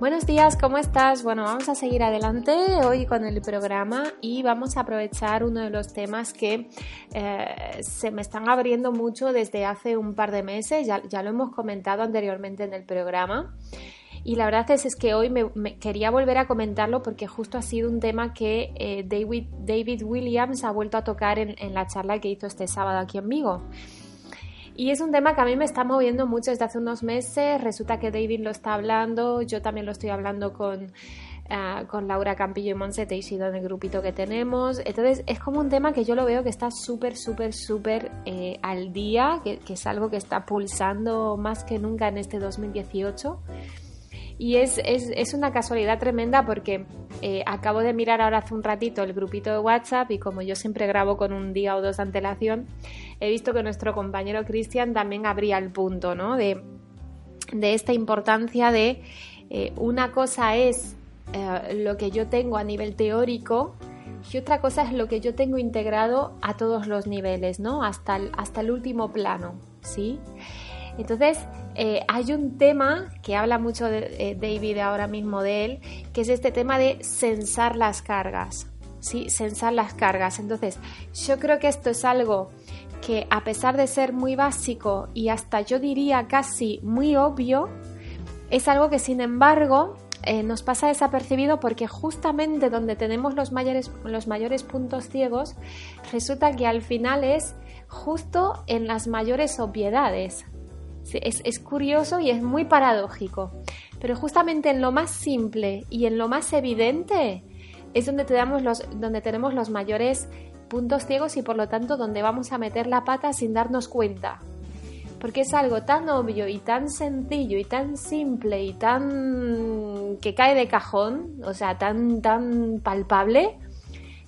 Buenos días, ¿cómo estás? Bueno, vamos a seguir adelante hoy con el programa y vamos a aprovechar uno de los temas que eh, se me están abriendo mucho desde hace un par de meses, ya, lo hemos comentado anteriormente en el programa. Y la verdad es, es que hoy me, quería volver a comentarlo porque justo ha sido un tema que eh, David, David Williams ha vuelto a tocar en, en la charla que hizo este sábado aquí en Vigo. Y es un tema que a mí me está moviendo mucho desde hace unos meses. Resulta que David lo está hablando, yo también lo estoy hablando con, ah, con Laura Campillo y Monse Teixido en el grupito que tenemos. Entonces es como un tema que yo lo veo que está súper, súper, súper eh, al día, que, es algo que está pulsando más que nunca en este 2018. Y es, es, es, una casualidad tremenda porque eh, acabo de mirar ahora hace un ratito el grupito de WhatsApp y como yo siempre grabo con un día o dos de antelación, he visto que nuestro compañero Cristian también abría el punto, ¿no? De, esta importancia de eh, una cosa es eh, lo que yo tengo a nivel teórico y otra cosa es lo que yo tengo integrado a todos los niveles, ¿no? Hasta el, hasta el último plano, ¿sí? Entonces, eh, hay un tema que habla mucho de, David ahora mismo de él, que es este tema de sensar las cargas, ¿sí? Sensar las cargas. Entonces, yo creo que esto es algo que a pesar de ser muy básico y hasta yo diría casi muy obvio, es algo que sin embargo eh, nos pasa desapercibido porque justamente donde tenemos los mayores, los mayores puntos ciegos, resulta que al final es justo en las mayores obviedades. Es, es curioso y es muy paradójico, pero justamente en lo más simple y en lo más evidente es donde tenemos los, donde tenemos los mayores puntos ciegos y por lo tanto donde vamos a meter la pata sin darnos cuenta. Porque es algo tan obvio y tan sencillo y tan simple y tan que cae de cajón, o sea, tan, tan palpable,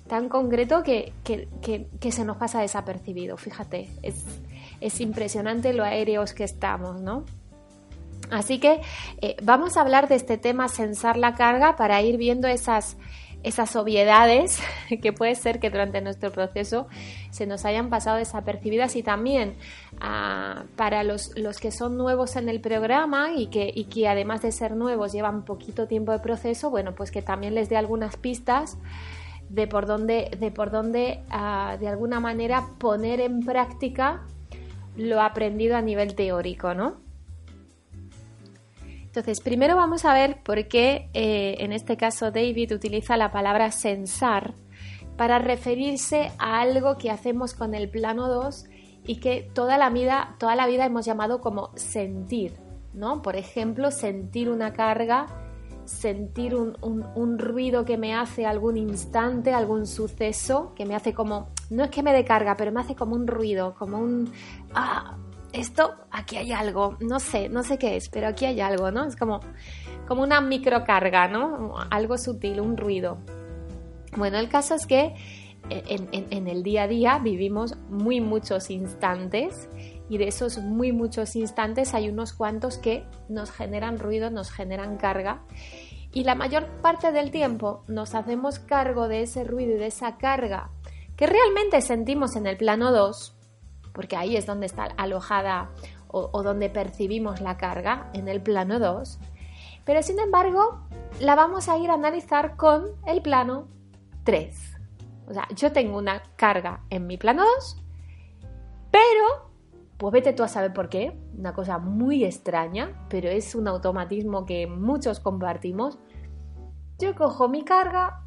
tan concreto que, que, se nos pasa desapercibido. Fíjate, es, es impresionante lo aéreos que estamos, ¿no? Así que eh, vamos a hablar de este tema, sensar la carga, para ir viendo esas, esas obviedades que puede ser que durante nuestro proceso se nos hayan pasado desapercibidas y también ah, para los, los, que son nuevos en el programa y que, y que además de ser nuevos llevan poquito tiempo de proceso, bueno, pues que también les dé algunas pistas de por dónde, de, por dónde ah, de alguna manera poner en práctica lo aprendido a nivel teórico, ¿no? Entonces, primero vamos a ver por qué eh, en este caso David utiliza la palabra sensar para referirse a algo que hacemos con el plano 2 y que toda la vida, toda la vida hemos llamado como sentir, ¿no? Por ejemplo, sentir una carga, sentir un, un, ruido que me hace algún instante, algún suceso, que me hace como, no es que me dé carga, pero me hace como un ruido, como un, ah, esto, aquí hay algo, no sé, no sé qué es, pero aquí hay algo, ¿no? Es como, como una microcarga, ¿no? Algo sutil, un ruido. Bueno, el caso es que en, el día a día vivimos muy muchos instantes y de esos muy muchos instantes hay unos cuantos que nos generan ruido, nos generan carga y la mayor parte del tiempo nos hacemos cargo de ese ruido y de esa carga que realmente sentimos en el plano 2 porque ahí es donde está alojada o, donde percibimos la carga, en el plano 2. Pero sin embargo, la vamos a ir a analizar con el plano 3. O sea, yo tengo una carga en mi plano 2, pero, pues vete tú a saber por qué, una cosa muy extraña, pero es un automatismo que muchos compartimos. Yo cojo mi carga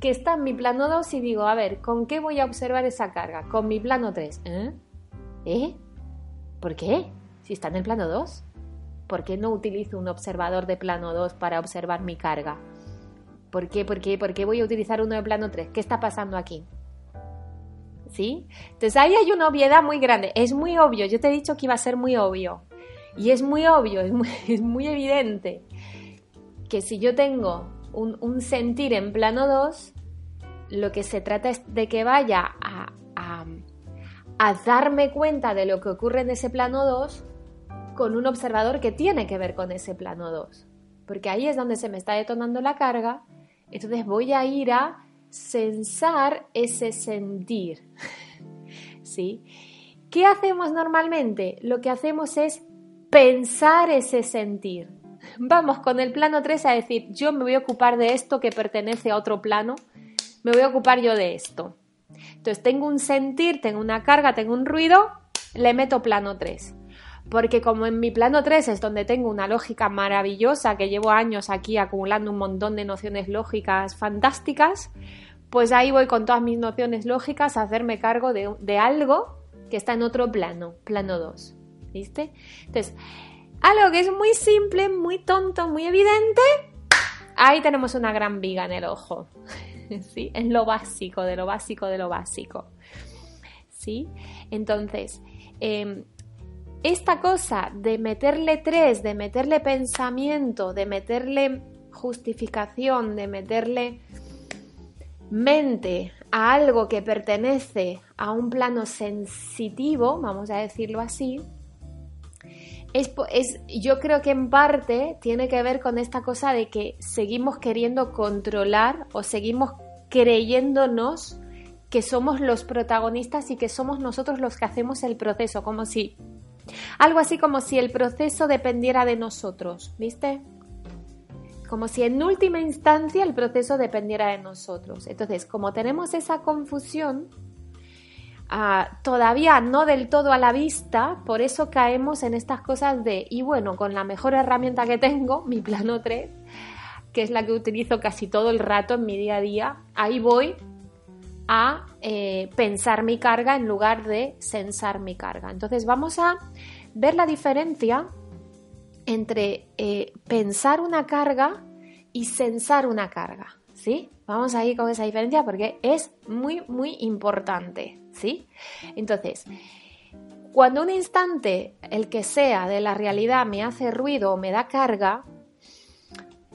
que está en mi plano 2 y digo, a ver, ¿con qué voy a observar esa carga? Con mi plano 3. ¿Eh? ¿Eh? ¿Por qué? Si está en el plano 2. ¿Por qué no utilizo un observador de plano 2 para observar mi carga? ¿Por qué? ¿Por qué? ¿Por qué voy a utilizar uno de plano 3? ¿Qué está pasando aquí? ¿Sí? Entonces ahí hay una obviedad muy grande. Es muy obvio. Yo te he dicho que iba a ser muy obvio. Y es muy obvio, es muy, evidente que si yo tengo un, sentir en plano 2, lo que se trata es de que vaya a, a darme cuenta de lo que ocurre en ese plano 2 con un observador que tiene que ver con ese plano 2. Porque ahí es donde se me está detonando la carga. Entonces voy a ir a sensar ese sentir. ¿Sí? ¿Qué hacemos normalmente? Lo que hacemos es pensar ese sentir. vamos con el plano 3 a decir, yo me voy a ocupar de esto que pertenece a otro plano, me voy a ocupar yo de esto. Entonces tengo un sentir, tengo una carga, tengo un ruido, le meto plano 3. Porque como en mi plano 3 es donde tengo una lógica maravillosa, que llevo años aquí acumulando un montón de nociones lógicas fantásticas, pues ahí voy con todas mis nociones lógicas a hacerme cargo de, algo que está en otro plano, plano 2. ¿Viste? Entonces, algo que es muy simple, muy tonto, muy evidente, ahí tenemos una gran viga en el ojo. ¿Sí? En lo básico, de lo básico, de lo básico. ¿Sí? Entonces, em, esta cosa de meterle tres, de meterle pensamiento, de meterle justificación, de meterle mente a algo que pertenece a un plano sensitivo, vamos a decirlo así, es, yo creo que en parte tiene que ver con esta cosa de que seguimos queriendo controlar o seguimos creyéndonos que somos los protagonistas y que somos nosotros los que hacemos el proceso, como si algo así como si el proceso dependiera de nosotros, ¿viste? Como si en última instancia el proceso dependiera de nosotros. Entonces, como tenemos esa confusión, ah, todavía no del todo a la vista, por eso caemos en estas cosas de, y bueno, con la mejor herramienta que tengo, mi plano 3, que es la que utilizo casi todo el rato en mi día a día, ahí voy a eh, pensar mi carga en lugar de sensar mi carga. Entonces vamos a ver la diferencia entre eh, pensar una carga y sensar una carga. ¿Sí? Vamos a ir con esa diferencia porque es muy, muy importante. ¿Sí? Entonces, cuando un instante, el que sea de la realidad, me hace ruido o me da carga,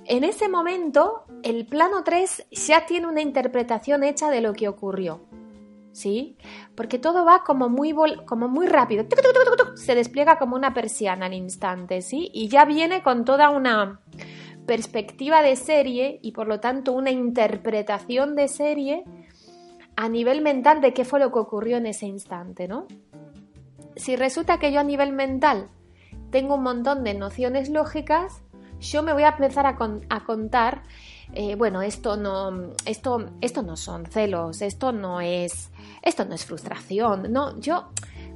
en ese momento, el plano 3 ya tiene una interpretación hecha de lo que ocurrió. ¿Sí? Porque todo va como muy, como muy rápido. Se despliega como una persiana al instante, ¿sí? Y ya viene con toda una perspectiva de serie y por lo tanto una interpretación de serie a nivel mental de qué fue lo que ocurrió en ese instante, ¿no? Si resulta que yo a nivel mental tengo un montón de nociones lógicas, yo me voy a empezar a, contar, eh, bueno, esto no, esto, esto no son celos, esto no es, esto no es frustración, no, yo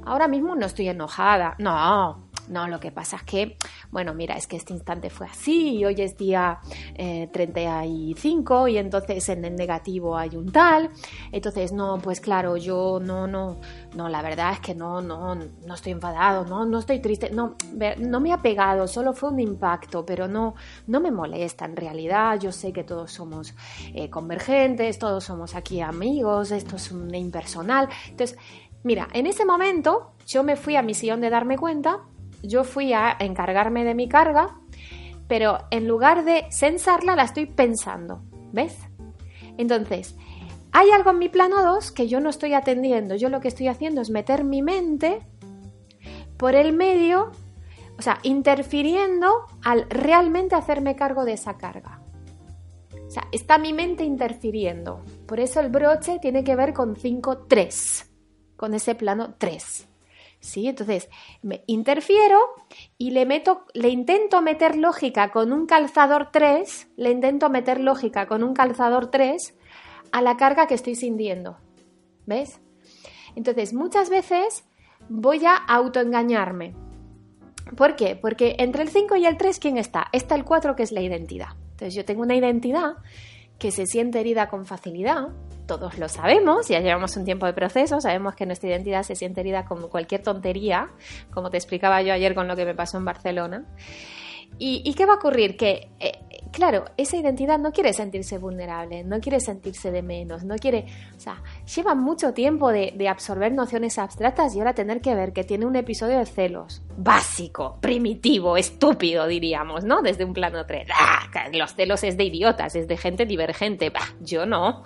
ahora mismo no estoy enojada, no, no, lo que pasa es que, bueno, mira, es que este instante fue así y hoy es día 35 eh, y entonces en el negativo hay un tal. Entonces, no, pues claro, yo no, no, no, la verdad es que no, no, no estoy enfadado, no, no estoy triste, no, no me ha pegado, solo fue un impacto, pero no, no me molesta en realidad. Yo sé que todos somos eh, convergentes, todos somos aquí amigos, esto es un impersonal. Entonces, mira, en ese momento yo me fui a mi sillón de darme cuenta yo fui a encargarme de mi carga, pero en lugar de sensarla, la estoy pensando. ¿Ves? Entonces, hay algo en mi plano 2 que yo no estoy atendiendo. Yo lo que estoy haciendo es meter mi mente por el medio, o sea, interfiriendo al realmente hacerme cargo de esa carga. O sea, está mi mente interfiriendo. Por eso el broche tiene que ver con 5-3, con ese plano 3. ¿Sí? Entonces, me interfiero y le meto, le intento meter lógica con un calzador 3, le intento meter lógica con un calzador 3 a la carga que estoy sintiendo. ¿Ves? Entonces, muchas veces voy a autoengañarme. ¿Por qué? Porque entre el 5 y el 3, ¿quién está? Está el 4, que es la identidad. Entonces, yo tengo una identidad que se siente herida con facilidad, todos lo sabemos, ya llevamos un tiempo de proceso, sabemos que nuestra identidad se siente herida como cualquier tontería, como te explicaba yo ayer con lo que me pasó en Barcelona. ¿Y, qué va a ocurrir? Que, eh, claro, esa identidad no quiere sentirse vulnerable, no quiere sentirse de menos, no quiere, o sea, lleva mucho tiempo de, absorber nociones abstractas y ahora tener que ver que tiene un episodio de celos básico, primitivo, estúpido, diríamos, ¿no? Desde un plano 3. ¡Ah! Los celos es de idiotas, es de gente divergente. Yo no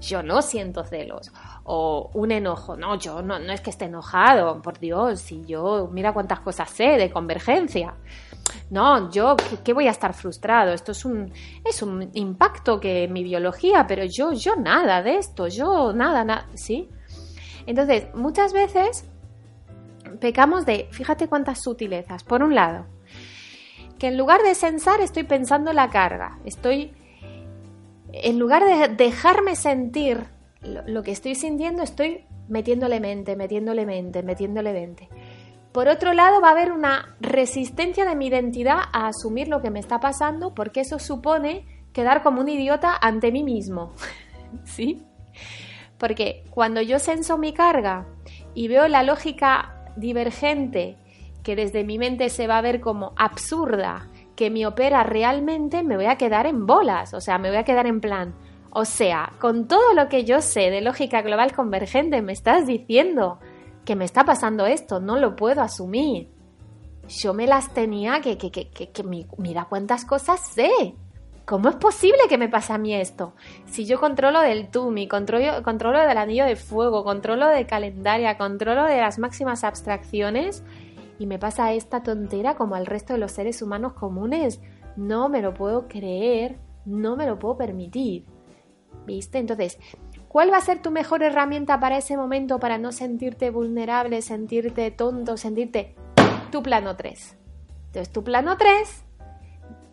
yo no siento celos. O un enojo, no, yo no, no es que esté enojado, por Dios, si yo, mira cuántas cosas sé de convergencia. No, yo, ¿qué, voy a estar frustrado? Esto es un, es un impacto que mi biología, pero yo, yo nada de esto, yo nada, nada, ¿sí? Entonces, muchas veces pecamos de, fíjate cuántas sutilezas. Por un lado, que en lugar de sensar estoy pensando la carga, estoy, en lugar de dejarme sentir lo, que estoy sintiendo, estoy metiéndole mente, metiéndole mente, metiéndole mente. Por otro lado, va a haber una resistencia de mi identidad a asumir lo que me está pasando, porque eso supone quedar como un idiota ante mí mismo. ¿Sí? Porque cuando yo senso mi carga y veo la lógica divergente que desde mi mente se va a ver como absurda, que me opera realmente, me voy a quedar en bolas, o sea, me voy a quedar en plan. O sea, con todo lo que yo sé de lógica global convergente, me estás diciendo que me está pasando esto, no lo puedo asumir. Yo me las tenía que, que, que, que, mira cuántas cosas sé. ¿Cómo es posible que me pase a mí esto? Si yo controlo del Tumi, controlo, controlo del anillo de fuego, controlo de calendaria, controlo de las máximas abstracciones y me pasa esta tontera como al resto de los seres humanos comunes, no me lo puedo creer, no me lo puedo permitir. ¿Viste? Entonces, ¿cuál va a ser tu mejor herramienta para ese momento para no sentirte vulnerable, sentirte tonto, sentirte tu plano 3? Entonces, tu plano 3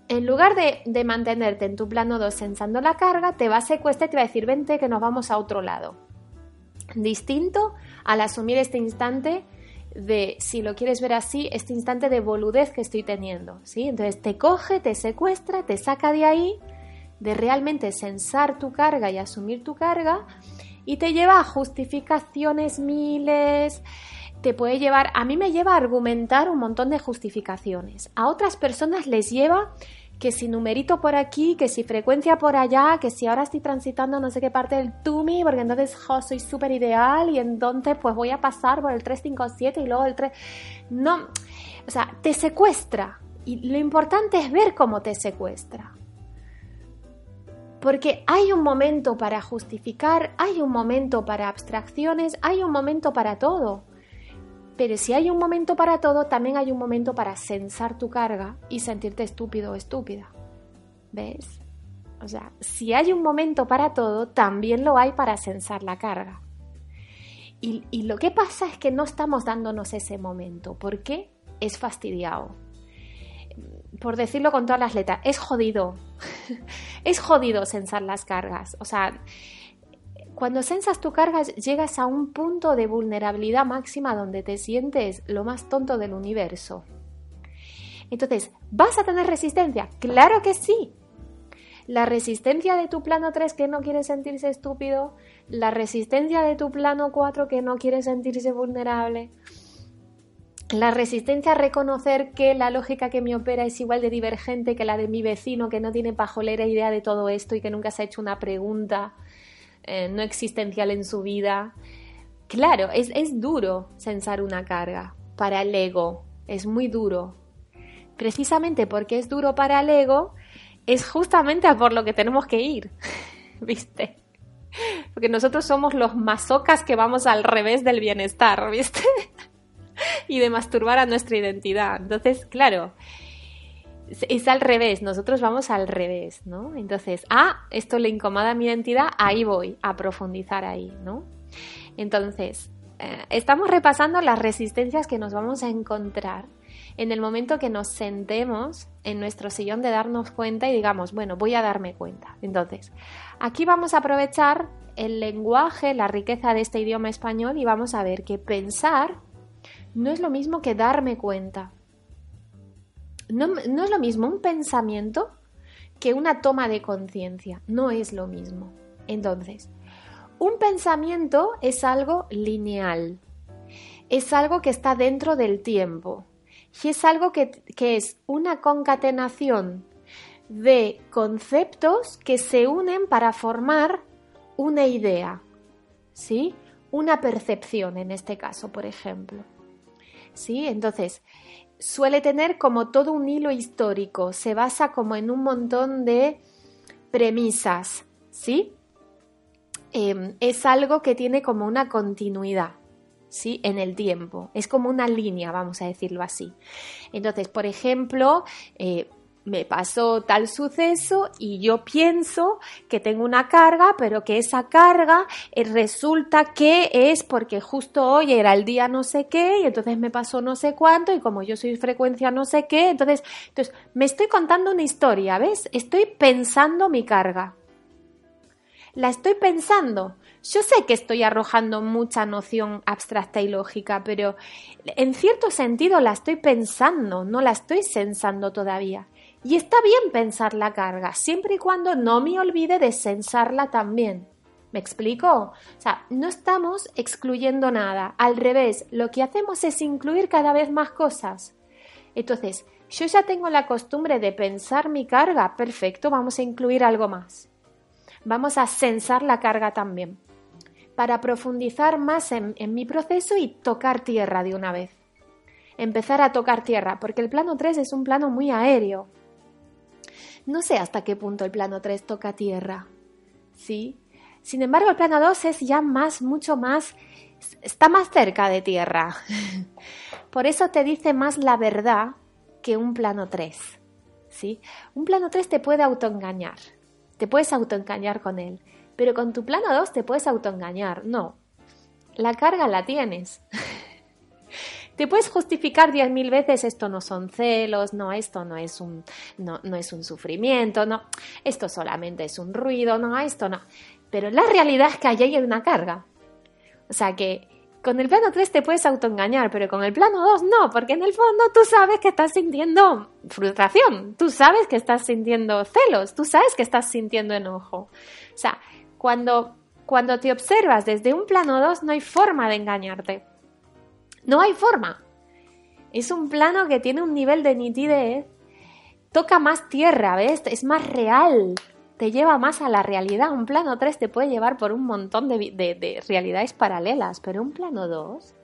en lugar de, mantenerte en tu plano 2 sensando la carga, te va a secuestrar y te va a decir, vente que nos vamos a otro lado. Distinto al asumir este instante de, si lo quieres ver así, este instante de boludez que estoy teniendo, ¿sí? Entonces te coge, te secuestra, te saca de ahí, de realmente sensar tu carga y asumir tu carga, y te lleva a justificaciones miles, te puede llevar, a mí me lleva a argumentar un montón de justificaciones. A otras personas les lleva que si numerito por aquí, que si frecuencia por allá, que si ahora estoy transitando no sé qué parte del Tumi, porque entonces soy súper ideal y entonces pues voy a pasar por el 357 y luego el 3... No, o sea, te secuestra. Y lo importante es ver cómo te secuestra. Porque hay un momento para justificar, hay un momento para abstracciones, hay un momento para todo. Pero si hay un momento para todo, también hay un momento para sensar tu carga y sentirte estúpido o estúpida. ¿Ves? O sea, si hay un momento para todo, también lo hay para sensar la carga. Y, lo que pasa es que no estamos dándonos ese momento. ¿Por qué? Es fastidiado. Por decirlo con todas las letras, es jodido. es jodido sensar las cargas. O sea, cuando sensas tu carga llegas a un punto de vulnerabilidad máxima donde te sientes lo más tonto del universo. Entonces, ¿vas a tener resistencia? Claro que sí. La resistencia de tu plano 3 que no quiere sentirse estúpido, la resistencia de tu plano 4 que no quiere sentirse vulnerable, la resistencia a reconocer que la lógica que me opera es igual de divergente que la de mi vecino que no tiene pajolera idea de todo esto y que nunca se ha hecho una pregunta eh, no existencial en su vida. Claro, es, es duro sensar una carga para el ego, es muy duro. Precisamente porque es duro para el ego, es justamente por lo que tenemos que ir, ¿viste? Porque nosotros somos los masocas que vamos al revés del bienestar, ¿viste? y de masturbar a nuestra identidad. Entonces, claro, es al revés, nosotros vamos al revés, ¿no? Entonces, ah, esto le incomoda a mi identidad, ahí voy a profundizar ahí, ¿no? Entonces, eh, estamos repasando las resistencias que nos vamos a encontrar en el momento que nos sentemos en nuestro sillón de darnos cuenta y digamos, bueno, voy a darme cuenta. Entonces, aquí vamos a aprovechar el lenguaje, la riqueza de este idioma español y vamos a ver que pensar no es lo mismo que darme cuenta no, es lo mismo un pensamiento que una toma de conciencia. No es lo mismo. Entonces, un pensamiento es algo lineal, es algo que está dentro del tiempo y es algo que, que, es una concatenación de conceptos que se unen para formar una idea, ¿sí? Una percepción en este caso, por ejemplo. ¿Sí? Entonces, suele tener como todo un hilo histórico, se basa como en un montón de premisas, ¿sí? Em, es algo que tiene como una continuidad, ¿sí? En el tiempo, es como una línea, vamos a decirlo así. Entonces, por ejemplo, eh, me pasó tal suceso y yo pienso que tengo una carga, pero que esa carga eh, resulta que es porque justo hoy era el día no sé qué y entonces me pasó no sé cuánto y como yo soy frecuencia no sé qué, entonces, entonces me estoy contando una historia, ¿ves? Estoy pensando mi carga. La estoy pensando. Yo sé que estoy arrojando mucha noción abstracta y lógica, pero en cierto sentido la estoy pensando, no la estoy sensando todavía. Y está bien pensar la carga, siempre y cuando no me olvide de sensarla también. ¿Me explico? O sea, no estamos excluyendo nada. Al revés, lo que hacemos es incluir cada vez más cosas. Entonces, yo ya tengo la costumbre de pensar mi carga. Perfecto, vamos a incluir algo más. Vamos a sensar la carga también. Para profundizar más en, en mi proceso y tocar tierra de una vez. Empezar a tocar tierra, porque el plano 3 es un plano muy aéreo. No sé hasta qué punto el plano 3 toca tierra. ¿Sí? Sin embargo, el plano 2 es ya más, mucho más, está más cerca de tierra. Por eso te dice más la verdad que un plano 3. ¿Sí? Un plano 3 te puede autoengañar. Te puedes autoengañar con él. Pero con tu plano 2 te puedes autoengañar. No. La carga la tienes. Te puedes justificar diez mil veces esto no son celos, no, esto no es un, no, no es un sufrimiento, no, esto solamente es un ruido, no, esto no. Pero la realidad es que allí hay una carga. O sea que con el plano 3 te puedes autoengañar, pero con el plano 2 no, porque en el fondo tú sabes que estás sintiendo frustración, tú sabes que estás sintiendo celos, tú sabes que estás sintiendo enojo. O sea, cuando, cuando te observas desde un plano 2 no hay forma de engañarte. No hay forma. Es un plano que tiene un nivel de nitidez, toca más tierra, ¿ves? Es más real, te lleva más a la realidad. Un plano 3 te puede llevar por un montón de, de realidades paralelas, pero un plano 2,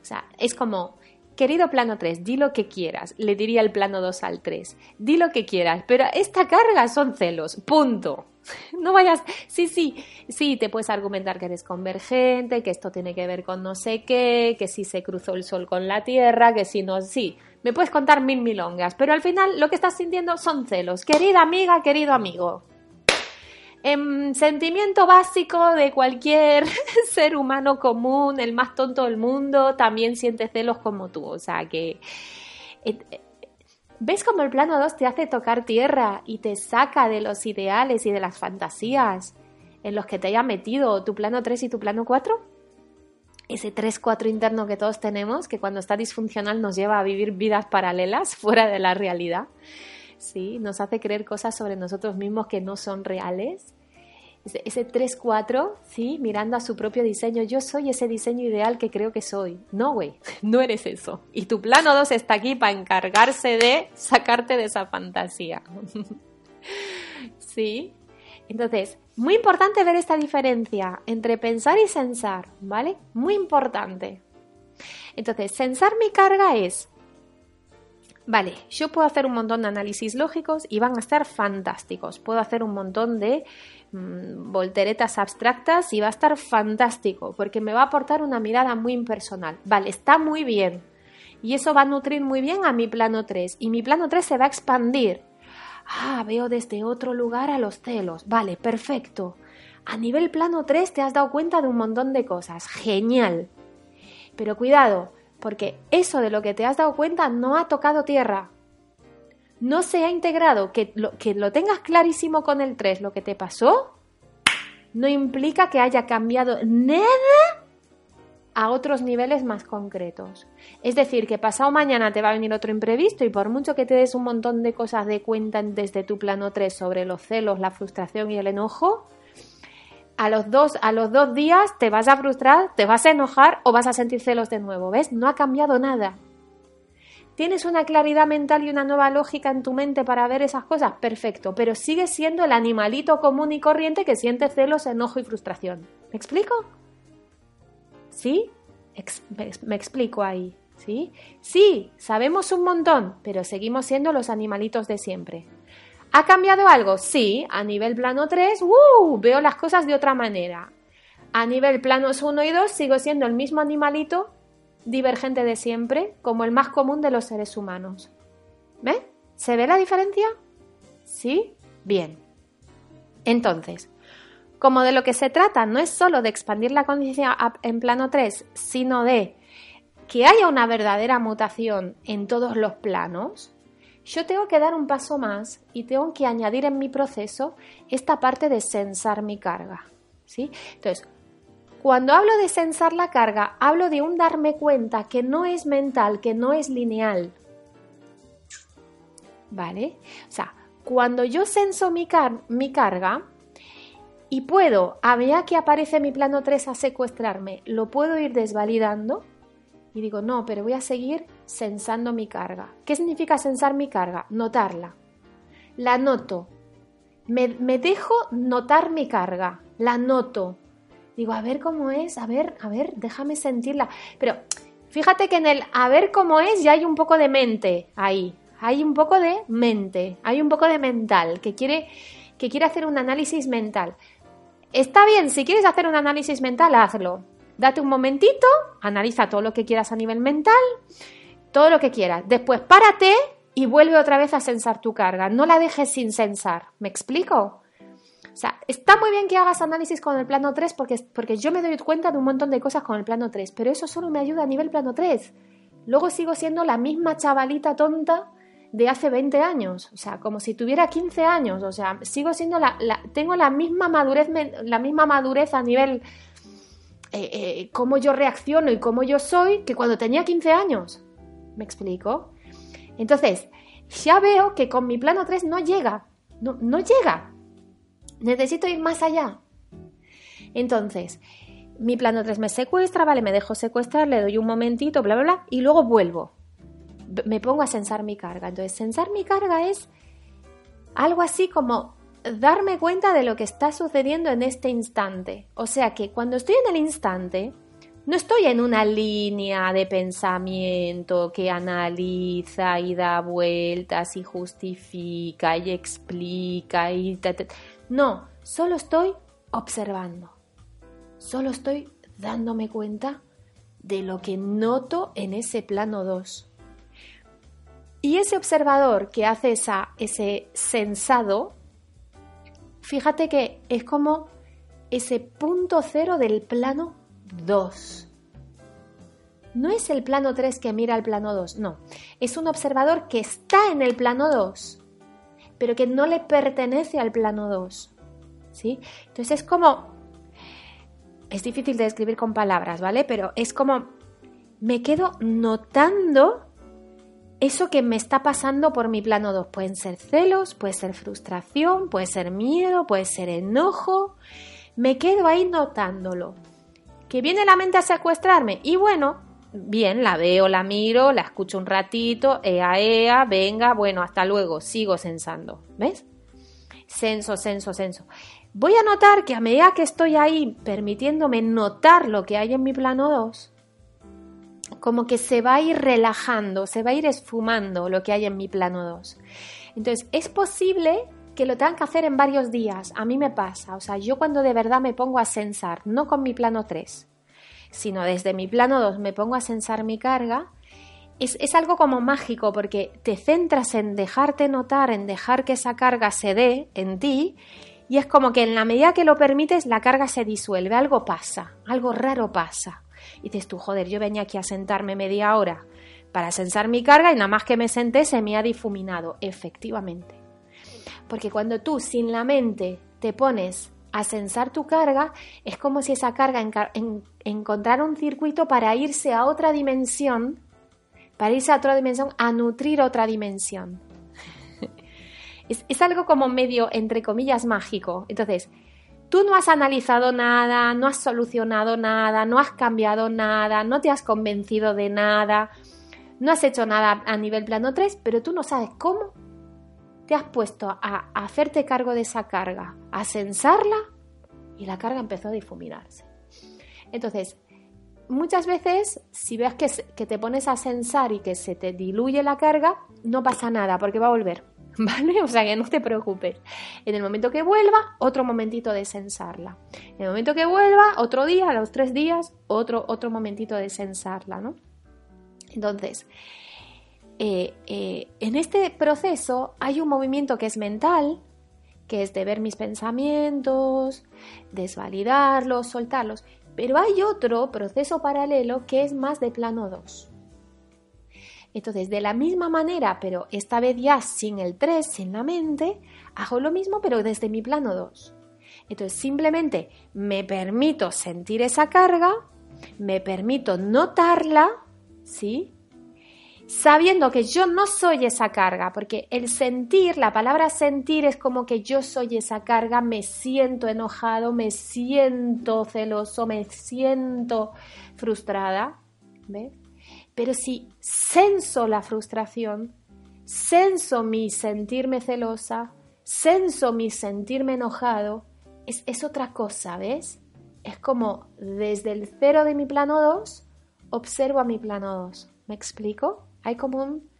o sea, es como, querido plano 3, di lo que quieras, le diría el plano 2 al 3, di lo que quieras, pero esta carga son celos, punto. No vayas, sí, sí, sí, te puedes argumentar que eres convergente, que esto tiene que ver con no sé qué, que si se cruzó el sol con la tierra, que si no, sí, me puedes contar mil milongas, pero al final lo que estás sintiendo son celos. Querida amiga, querido amigo. En sentimiento básico de cualquier ser humano común, el más tonto del mundo, también siente celos como tú. O sea que eh, ¿Ves cómo el plano 2 te hace tocar tierra y te saca de los ideales y de las fantasías en los que te haya metido tu plano 3 y tu plano 4? Ese 3-4 interno que todos tenemos, que cuando está disfuncional nos lleva a vivir vidas paralelas fuera de la realidad. Sí, nos hace creer cosas sobre nosotros mismos que no son reales ese, 3-4, ¿sí? Mirando a su propio diseño. Yo soy ese diseño ideal que creo que soy. No, güey, no eres eso. Y tu plano 2 está aquí para encargarse de sacarte de esa fantasía. ¿Sí? Entonces, muy importante ver esta diferencia entre pensar y sensar, ¿vale? Muy importante. Entonces, sensar mi carga es, vale, yo puedo hacer un montón de análisis lógicos y van a estar fantásticos. Puedo hacer un montón de volteretas abstractas y va a estar fantástico porque me va a aportar una mirada muy impersonal. Vale, está muy bien. Y eso va a nutrir muy bien a mi plano 3. Y mi plano 3 se va a expandir. Ah, veo desde otro lugar a los celos. Vale, perfecto. A nivel plano 3 te has dado cuenta de un montón de cosas. Genial. Pero cuidado, porque eso de lo que te has dado cuenta no ha tocado tierra no se ha integrado, que lo, que lo tengas clarísimo con el 3, lo que te pasó, no implica que haya cambiado nada a otros niveles más concretos. Es decir, que pasado mañana te va a venir otro imprevisto y por mucho que te des un montón de cosas de cuenta desde tu plano 3 sobre los celos, la frustración y el enojo, a los dos, a los dos días te vas a frustrar, te vas a enojar o vas a sentir celos de nuevo. ¿Ves? No ha cambiado nada. ¿Tienes una claridad mental y una nueva lógica en tu mente para ver esas cosas? Perfecto, pero sigues siendo el animalito común y corriente que siente celos, enojo y frustración. ¿Me explico? ¿Sí? me, explico ahí. ¿Sí? Sí, sabemos un montón, pero seguimos siendo los animalitos de siempre. ¿Ha cambiado algo? Sí, a nivel plano 3, ¡uh! veo las cosas de otra manera. A nivel planos 1 y 2 sigo siendo el mismo animalito divergente de siempre, como el más común de los seres humanos. ¿Ve? ¿Se ve la diferencia? ¿Sí? Bien. Entonces, como de lo que se trata no es solo de expandir la conciencia en plano 3, sino de que haya una verdadera mutación en todos los planos, yo tengo que dar un paso más y tengo que añadir en mi proceso esta parte de sensar mi carga. ¿sí? Entonces, cuando hablo de sensar la carga, hablo de un darme cuenta que no es mental, que no es lineal. ¿Vale? O sea, cuando yo senso mi, mi carga y puedo, a medida que aparece mi plano 3 a secuestrarme, lo puedo ir desvalidando y digo, no, pero voy a seguir sensando mi carga. ¿Qué significa sensar mi carga? Notarla. La noto. Me, dejo notar mi carga. La noto. Digo, a ver cómo es, a ver, a ver, déjame sentirla. Pero fíjate que en el a ver cómo es ya hay un poco de mente ahí. Hay un poco de mente, hay un poco de mental, que quiere, que quiere hacer un análisis mental. Está bien, si quieres hacer un análisis mental, hazlo Date un momentito, analiza todo lo que quieras a nivel mental, todo lo que quieras. Después párate y vuelve otra vez a sensar tu carga. No la dejes sin sensar. ¿Me explico? O sea, está muy bien que hagas análisis con el plano 3 porque, porque yo me doy cuenta de un montón de cosas con el plano 3, pero eso solo me ayuda a nivel plano 3. Luego sigo siendo la misma chavalita tonta de hace 20 años, o sea, como si tuviera 15 años, o sea, sigo siendo la, tengo la misma madurez, la misma madurez a nivel eh, eh, cómo yo reacciono y cómo yo soy que cuando tenía 15 años. ¿Me explico? Entonces, ya veo que con mi plano 3 no llega. No llega. Necesito ir más allá. Entonces, mi plano 3 me secuestra, vale, me dejo secuestrar, le doy un momentito, bla, bla, bla, y luego vuelvo. Me pongo a sensar mi carga. Entonces, sensar mi carga es algo así como darme cuenta de lo que está sucediendo en este instante. O sea que cuando estoy en el instante, no estoy en una línea de pensamiento que analiza y da vueltas y justifica y explica y... No, solo estoy observando. Solo estoy dándome cuenta de lo que noto en ese plano 2. Y ese observador que hace esa, ese sensado fíjate que es como ese punto cero del plano 2. No es el plano 3 que mira al plano 2, no. Es un observador que está en el plano 2, pero que no le pertenece al plano 2. ¿Sí? Entonces es como... Es difícil de describir con palabras, ¿vale? Pero es como... Me quedo notando eso que me está pasando por mi plano 2. Pueden ser celos, puede ser frustración, puede ser miedo, puede ser enojo. Me quedo ahí notándolo. Que viene la mente a secuestrarme. Y bueno, bien, la veo, la miro, la escucho un ratito, ea, ea, venga, bueno, hasta luego, sigo sensando. ¿Ves? Senso, senso, senso. Voy a notar que a medida que estoy ahí permitiéndome notar lo que hay en mi plano 2, como que se va a ir relajando, se va a ir esfumando lo que hay en mi plano 2. Entonces, es posible que lo tengan que hacer en varios días. A mí me pasa, o sea, yo cuando de verdad me pongo a sensar, no con mi plano 3, sino desde mi plano 2 me pongo a sensar mi carga, es, es, algo como mágico porque te centras en dejarte notar, en dejar que esa carga se dé en ti y es como que en la medida que lo permites la carga se disuelve, algo pasa, algo raro pasa. Y dices tú, joder, yo venía aquí a sentarme media hora para sensar mi carga y nada más que me senté se me ha difuminado. Efectivamente. Porque cuando tú sin la mente te pones a sensar tu carga, es como si esa carga encontrara un circuito para irse a otra dimensión, para irse a otra dimensión, a nutrir otra dimensión. es, es algo como medio, entre comillas, mágico. Entonces, Tú no has analizado nada, no has solucionado nada, no has cambiado nada, no te has convencido de nada, no has hecho nada a nivel plano 3, pero tú no sabes cómo te has puesto a hacerte cargo de esa carga, a sensarla y la carga empezó a difuminarse. Entonces, muchas veces, si ves que, te pones a sensar y que se te diluye la carga, no pasa nada porque va a volver ¿vale? O sea que no te preocupes. En el momento que vuelva, otro momentito de sensarla. En el momento que vuelva, otro día, a los tres días, otro, otro momentito de sensarla, ¿no? Entonces, eh, eh, en este proceso hay un movimiento que es mental, que es de ver mis pensamientos, desvalidarlos, soltarlos, pero hay otro proceso paralelo que es más de plano 2. Entonces, de la misma manera, pero esta vez ya sin el 3, sin la mente, hago lo mismo, pero desde mi plano 2. Entonces, simplemente me permito sentir esa carga, me permito notarla, ¿sí? Sabiendo que yo no soy esa carga, porque el sentir, la palabra sentir es como que yo soy esa carga, me siento enojado, me siento celoso, me siento frustrada, ¿ves? Pero si senso la frustración, senso mi sentirme celosa, senso mi sentirme enojado, es, otra cosa, ¿ves? Es como desde el cero de mi plano 2, observo a mi plano 2. ¿Me explico? Hay como un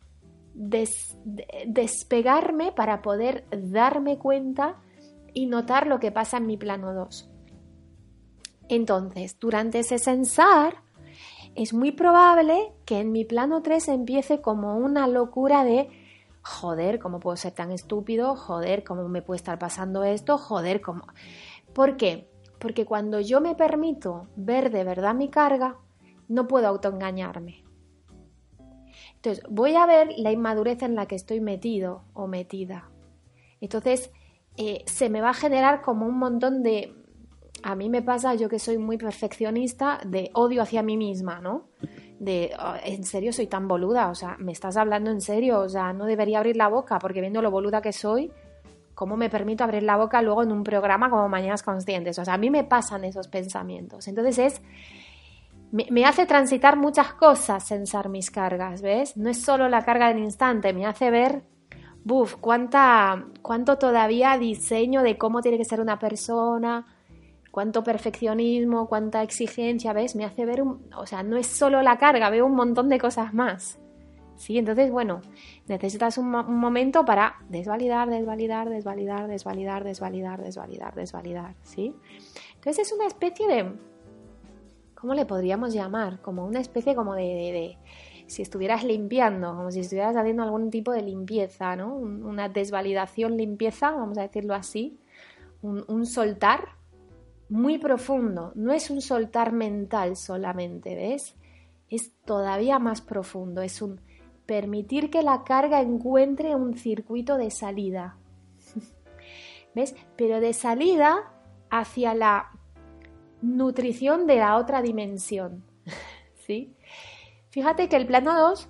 despegarme para poder darme cuenta y notar lo que pasa en mi plano 2. Entonces, durante ese sensar, es muy probable que en mi plano 3 empiece como una locura de joder, ¿cómo puedo ser tan estúpido? Joder, ¿cómo me puede estar pasando esto? Joder, ¿cómo? ¿Por qué? Porque cuando yo me permito ver de verdad mi carga, no puedo autoengañarme. Entonces, voy a ver la inmadurez en la que estoy metido o metida. Entonces, eh, se me va a generar como un montón de, a mí me pasa, yo que soy muy perfeccionista, de odio hacia mí misma, ¿no? De, oh, en serio soy tan boluda, o sea, me estás hablando en serio, o sea, no debería abrir la boca porque viendo lo boluda que soy, ¿cómo me permito abrir la boca luego en un programa como Mañanas Conscientes? O sea, a mí me pasan esos pensamientos. Entonces es, me, hace transitar muchas cosas sensar mis cargas, ¿ves? No es solo la carga del instante, me hace ver buf, cuánta, cuánto todavía diseño de cómo tiene que ser una persona, cuánto perfeccionismo, cuánta exigencia, ¿ves? Me hace ver, un, o sea, no es solo la carga, veo un montón de cosas más. ¿Sí? Entonces, bueno, necesitas un, momento para desvalidar, desvalidar, desvalidar, desvalidar, desvalidar, desvalidar, desvalidar, ¿sí? Entonces es una especie de, ¿cómo le podríamos llamar? Como una especie como de, si estuvieras limpiando, como si estuvieras haciendo algún tipo de limpieza, ¿no? Una desvalidación, limpieza, vamos a decirlo así, un soltar, muy profundo. No es un soltar mental solamente, ¿ves? Es todavía más profundo. Es un permitir que la carga encuentre un circuito de salida. ¿Ves? Pero de salida hacia la nutrición de la otra dimensión. ¿Sí? Fíjate que el plano 2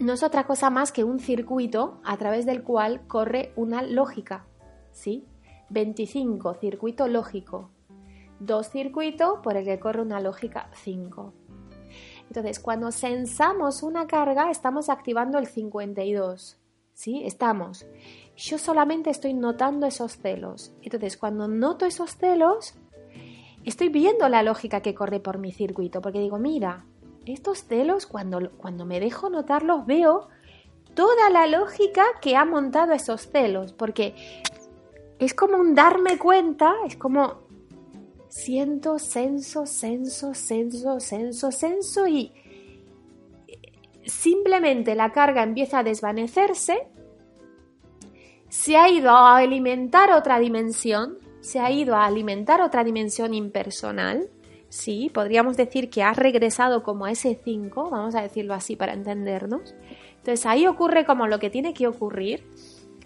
no es otra cosa más que un circuito a través del cual corre una lógica. ¿Sí? 25, circuito lógico. Dos circuitos por el que corre una lógica 5. Entonces, cuando sensamos una carga, estamos activando el 52. ¿Sí? Estamos. Yo solamente estoy notando esos celos. Entonces, cuando noto esos celos, estoy viendo la lógica que corre por mi circuito. Porque digo, mira, estos celos, cuando, cuando me dejo notarlos, veo toda la lógica que ha montado esos celos. Porque es como un darme cuenta, es como siento senso, senso, senso, senso, senso y simplemente la carga empieza a desvanecerse, se ha ido a alimentar otra dimensión, se ha ido a alimentar otra dimensión impersonal, sí, podríamos decir que ha regresado como a ese 5, vamos a decirlo así para entendernos. Entonces ahí ocurre como lo que tiene que ocurrir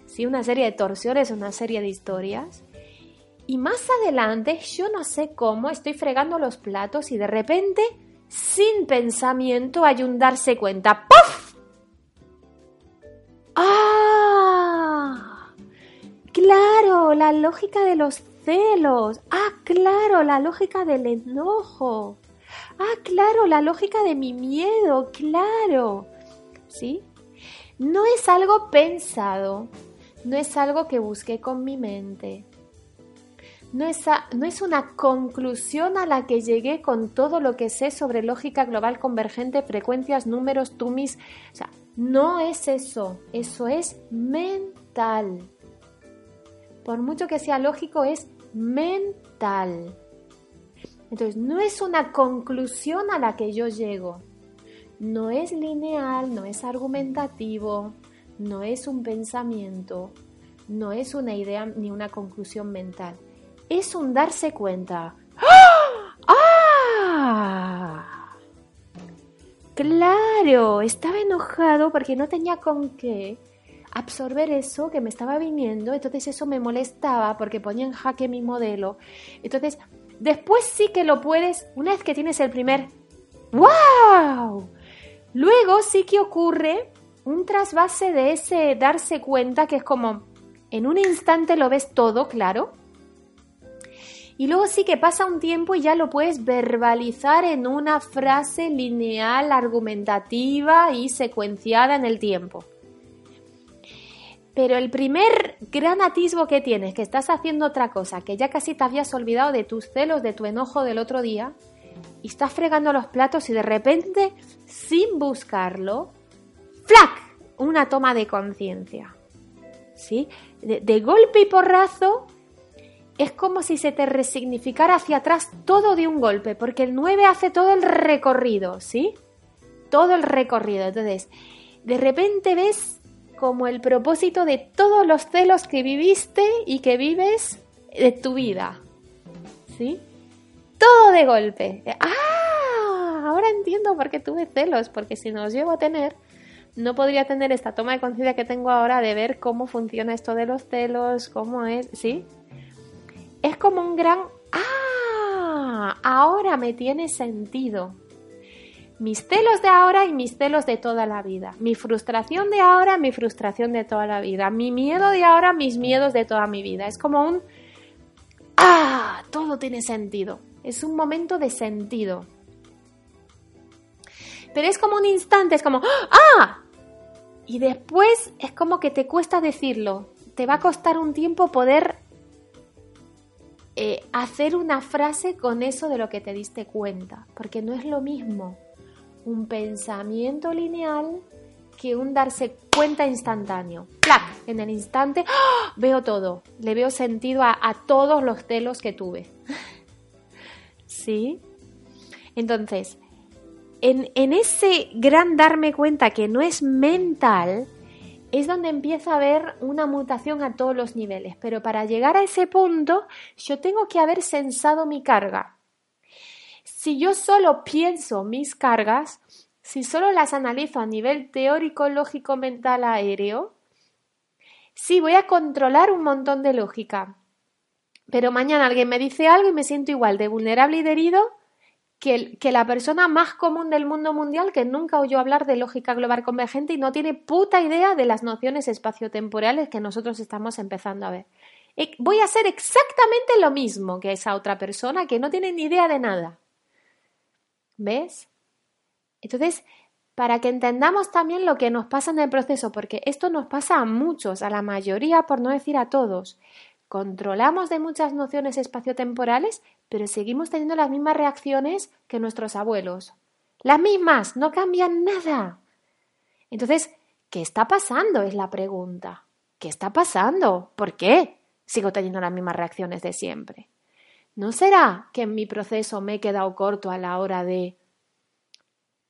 ¿sí? una serie de torsiones, una serie de historias. Y más adelante, yo no sé cómo, estoy fregando los platos y de repente, sin pensamiento, hay un darse cuenta. ¡Puf! ¡Ah! Claro, la lógica de los celos. Ah, claro, la lógica del enojo. Ah, claro, la lógica de mi miedo, claro. ¿Sí? No es algo pensado, no es algo que busqué con mi mente. No es, no es, una conclusión a la que llegué con todo lo que sé sobre lógica global convergente, frecuencias, números, tumis. O sea, no es eso. Eso es mental. Por mucho que sea lógico, es mental. Entonces, no es una conclusión a la que yo llego. no es lineal, no es argumentativo, no es un pensamiento, no es una idea ni una conclusión mental. Es un darse cuenta. ¡Ah! ¡Ah! Claro, estaba enojado porque no tenía con qué absorber eso que me estaba viniendo, entonces eso me molestaba porque ponía en jaque mi modelo. Entonces, después sí que lo puedes, una vez que tienes el primer ¡Wow! Luego sí que ocurre un trasvase de ese darse cuenta que es como en un instante lo ves todo, claro. Y luego sí que pasa un tiempo y ya lo puedes verbalizar en una frase lineal, argumentativa y secuenciada en el tiempo. Pero el primer gran atisbo que tienes, que estás haciendo otra cosa, que ya casi te habías olvidado de tus celos, de tu enojo del otro día, y estás fregando los platos y de repente, sin buscarlo, ¡flac! Una toma de conciencia. ¿Sí? De, de, golpe y porrazo es como si se te resignificara hacia atrás todo de un golpe, porque el 9 hace todo el recorrido, ¿sí? Todo el recorrido. Entonces, de repente ves como el propósito de todos los celos que viviste y que vives de tu vida. ¿Sí? Todo de golpe. ¡Ah! Ahora entiendo por qué tuve celos, porque si no los llevo a tener, no podría tener esta toma de conciencia que tengo ahora de ver cómo funciona esto de los celos, cómo es, ¿sí? Es como un gran ¡Ah! Ahora me tiene sentido mis celos de ahora y mis celos de toda la vida. Mi frustración de ahora, mi frustración de toda la vida. Mi miedo de ahora, mis miedos de toda mi vida. Es como un... ¡Ah! Todo tiene sentido. Es un momento de sentido. Pero es como un instante, es como... ¡Ah! Y después es como que te cuesta decirlo. Te va a costar un tiempo poder eh, hacer una frase con eso de lo que te diste cuenta. Porque no es lo mismo un pensamiento lineal que un darse cuenta instantáneo. ¡Plac! En el instante ¡ah! veo todo, le veo sentido a, todos los telos que tuve. ¿Sí? Entonces, en, en, ese gran darme cuenta que no es mental, es donde empieza a haber una mutación a todos los niveles. Pero para llegar a ese punto, yo tengo que haber sensado mi carga. Si yo solo pienso mis cargas, si solo las analizo a nivel teórico, lógico, mental, aéreo, sí voy a controlar un montón de lógica. Pero mañana alguien me dice algo y me siento igual de vulnerable y de herido que, la persona más común del mundo mundial que nunca oyó hablar de lógica global convergente y no tiene puta idea de las nociones espaciotemporales que nosotros estamos empezando a ver. E, voy a hacer exactamente lo mismo que esa otra persona que no tiene ni idea de nada. ¿Ves? Entonces, para que entendamos también lo que nos pasa en el proceso, porque esto nos pasa a muchos, a la mayoría, por no decir a todos. Controlamos de muchas nociones espaciotemporales, pero seguimos teniendo las mismas reacciones que nuestros abuelos. Las mismas, no cambian nada. Entonces, ¿qué está pasando? Es la pregunta. ¿Qué está pasando? ¿Por qué sigo teniendo las mismas reacciones de siempre? ¿No será que en mi proceso me he quedado corto a la hora de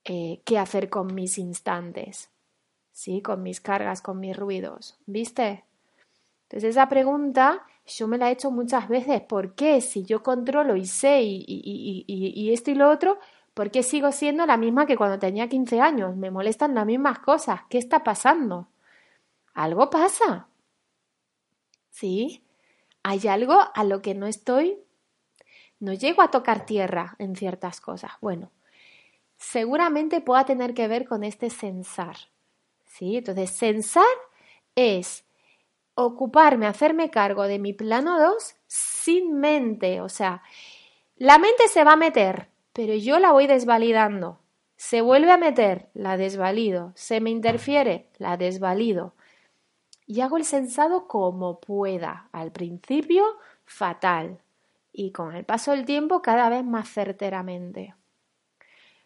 eh, qué hacer con mis instantes? ¿Sí? Con mis cargas, con mis ruidos. ¿Viste? Entonces esa pregunta yo me la he hecho muchas veces. ¿Por qué? Si yo controlo y sé y, esto y lo otro, ¿por qué sigo siendo la misma que cuando tenía 15 años? Me molestan las mismas cosas. ¿Qué está pasando? Algo pasa. ¿Sí? Hay algo a lo que no estoy no llego a tocar tierra en ciertas cosas. Bueno, seguramente pueda tener que ver con este sensar. ¿Sí? Entonces, sensar es ocuparme, hacerme cargo de mi plano 2 sin mente. O sea, la mente se va a meter, pero yo la voy desvalidando. Se vuelve a meter, la desvalido. Se me interfiere, la desvalido. Y hago el sensado como pueda. Al principio, fatal y con el paso del tiempo cada vez más certeramente.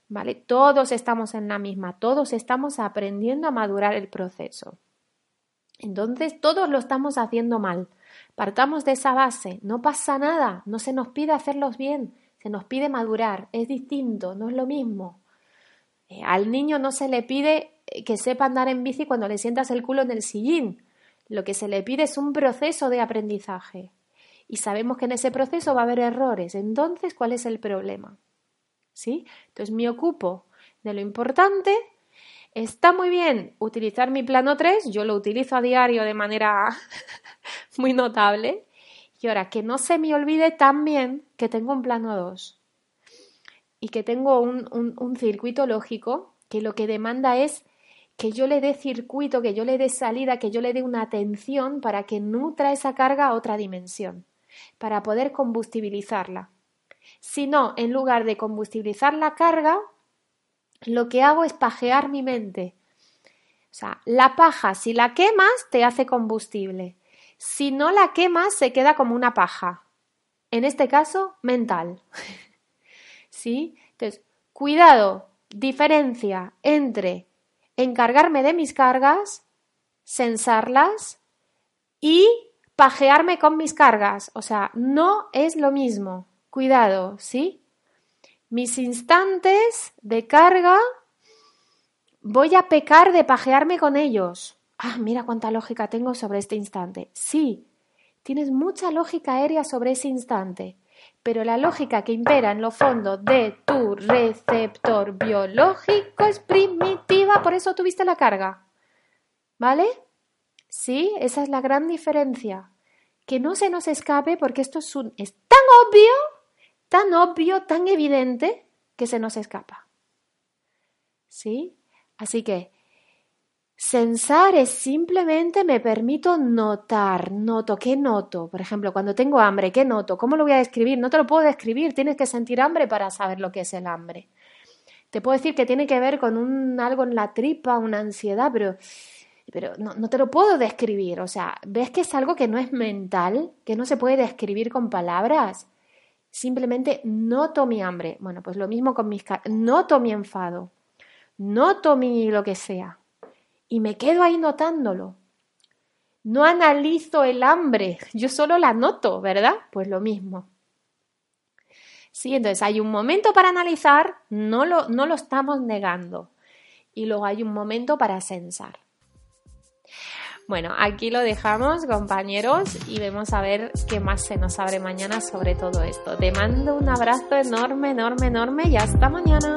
¿Vale? Todos estamos en la misma, todos estamos aprendiendo a madurar el proceso. Entonces, todos lo estamos haciendo mal. Partamos de esa base, no pasa nada, no se nos pide hacerlos bien, se nos pide madurar, es distinto, no es lo mismo. Eh, al niño no se le pide que sepa andar en bici cuando le sientas el culo en el sillín. Lo que se le pide es un proceso de aprendizaje. Y sabemos que en ese proceso va a haber errores. Entonces, ¿cuál es el problema? ¿Sí? Entonces, me ocupo de lo importante. Está muy bien utilizar mi plano 3, yo lo utilizo a diario de manera muy notable. Y ahora, que no se me olvide también que tengo un plano 2 y que tengo un, un circuito lógico que lo que demanda es que yo le dé circuito, que yo le dé salida, que yo le dé una atención para que nutra esa carga a otra dimensión, para poder combustibilizarla. Si no, en lugar de combustibilizar la carga, lo que hago es pajear mi mente. O sea, la paja, si la quemas, te hace combustible. Si no la quemas, se queda como una paja. En este caso, mental. ¿Sí? Entonces, cuidado, diferencia entre encargarme de mis cargas, sensarlas y pajearme con mis cargas. O sea, no es lo mismo. Cuidado, ¿sí? Mis instantes de carga voy a pecar de pajearme con ellos. Ah, mira cuánta lógica tengo sobre este instante. Sí, tienes mucha lógica aérea sobre ese instante pero la lógica que impera en lo fondo de tu receptor biológico es primitiva, por eso tuviste la carga. ¿Vale? Sí, esa es la gran diferencia. Que no se nos escape porque esto es, un, es tan obvio, tan obvio, tan evidente que se nos escapa. ¿Sí? Así que Sensar es simplemente me permito notar, noto, ¿qué noto? Por ejemplo, cuando tengo hambre, ¿qué noto? ¿Cómo lo voy a describir? No te lo puedo describir, tienes que sentir hambre para saber lo que es el hambre. Te puedo decir que tiene que ver con un, algo en la tripa, una ansiedad, pero, pero no, te lo puedo describir. O sea, ¿ves que es algo que no es mental, que no se puede describir con palabras? Simplemente noto mi hambre. Bueno, pues lo mismo con mis... Noto mi enfado, noto mi lo que sea y me quedo ahí notándolo. No analizo el hambre, yo solo la noto, ¿verdad? Pues lo mismo. Sí, entonces hay un momento para analizar, no lo, no lo estamos negando. Y luego hay un momento para sensar. Bueno, aquí lo dejamos, compañeros, y vemos a ver qué más se nos abre mañana sobre todo esto. Te mando un abrazo enorme, enorme, enorme y hasta mañana.